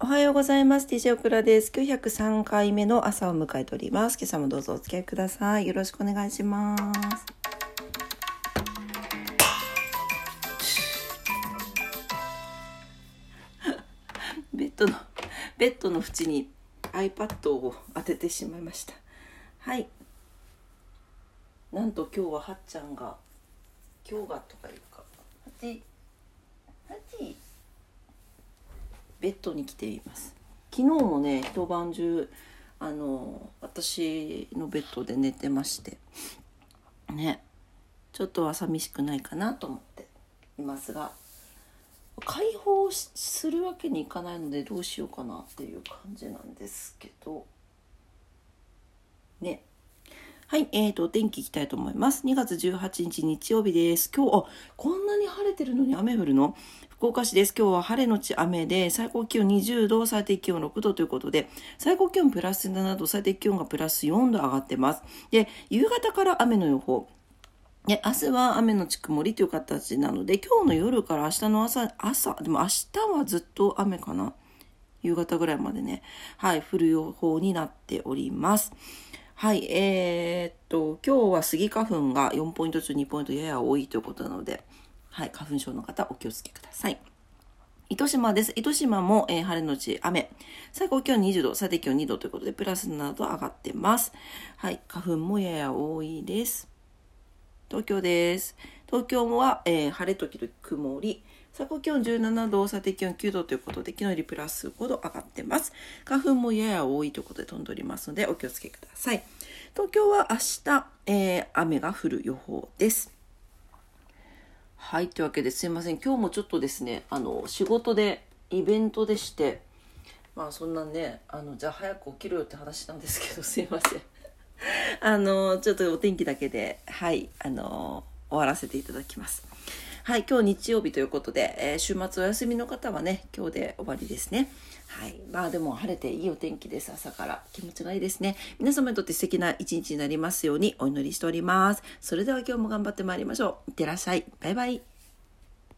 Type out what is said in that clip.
おはようございます。TJ オクラです。903回目の朝を迎えております。今朝もどうぞお付き合いください。よろしくお願いします。ベッドの、ベッドの縁に iPad を当ててしまいました。はい。なんと今日ははっちゃんが、今日がとかいうか、8、ベッドに来ています。昨日もね一晩中あの私のベッドで寝てましてねちょっとは寂しくないかなと思っていますが解放するわけにいかないのでどうしようかなっていう感じなんですけどねはい、えーと、お天気いきたいと思います。2月18日日曜日です。今日、あ、こんなに晴れてるのに雨降るの？福岡市です。今日は晴れのち雨で、最高気温20度、最低気温6度ということで、最高気温プラス7度、最低気温がプラス4度上がってます。で、夕方から雨の予報。で、明日は雨のち曇りという形なので、今日の夜から明日の朝、朝、でも明日はずっと雨かな？夕方ぐらいまでね、はい、降る予報になっております。はい、えー、っと、今日はスギ花粉が4ポイント中2ポイントやや多いということなので、はい、花粉症の方お気をつけください。糸島です。糸島も、えー、晴れのち雨。最高気温20度、最低気温2度ということで、プラス7度上がってます。はい、花粉もやや多いです。東京です。東京もは、えー、晴れ時々曇り。最高気温17度、最低気温9度ということで、昨日よりプラス5度上がってます。花粉もやや多いということで飛んでおりますので、お気をつけください。東京は明日、えー、雨が降る予報です。はい、というわけですいません。今日もちょっとですね、あの、仕事で、イベントでして、まあそんなね、あの、じゃあ早く起きろよって話なんですけど、すいません。あの、ちょっとお天気だけで、はい、あの、終わらせていただきます。はい、今日日曜日ということで、えー、週末お休みの方はね、今日で終わりですね。はい。まあでも晴れていいお天気です。朝から気持ちがいいですね。皆様にとって素敵な一日になりますようにお祈りしております。それでは今日も頑張ってまいりましょう。いってらっしゃい。バイバイ。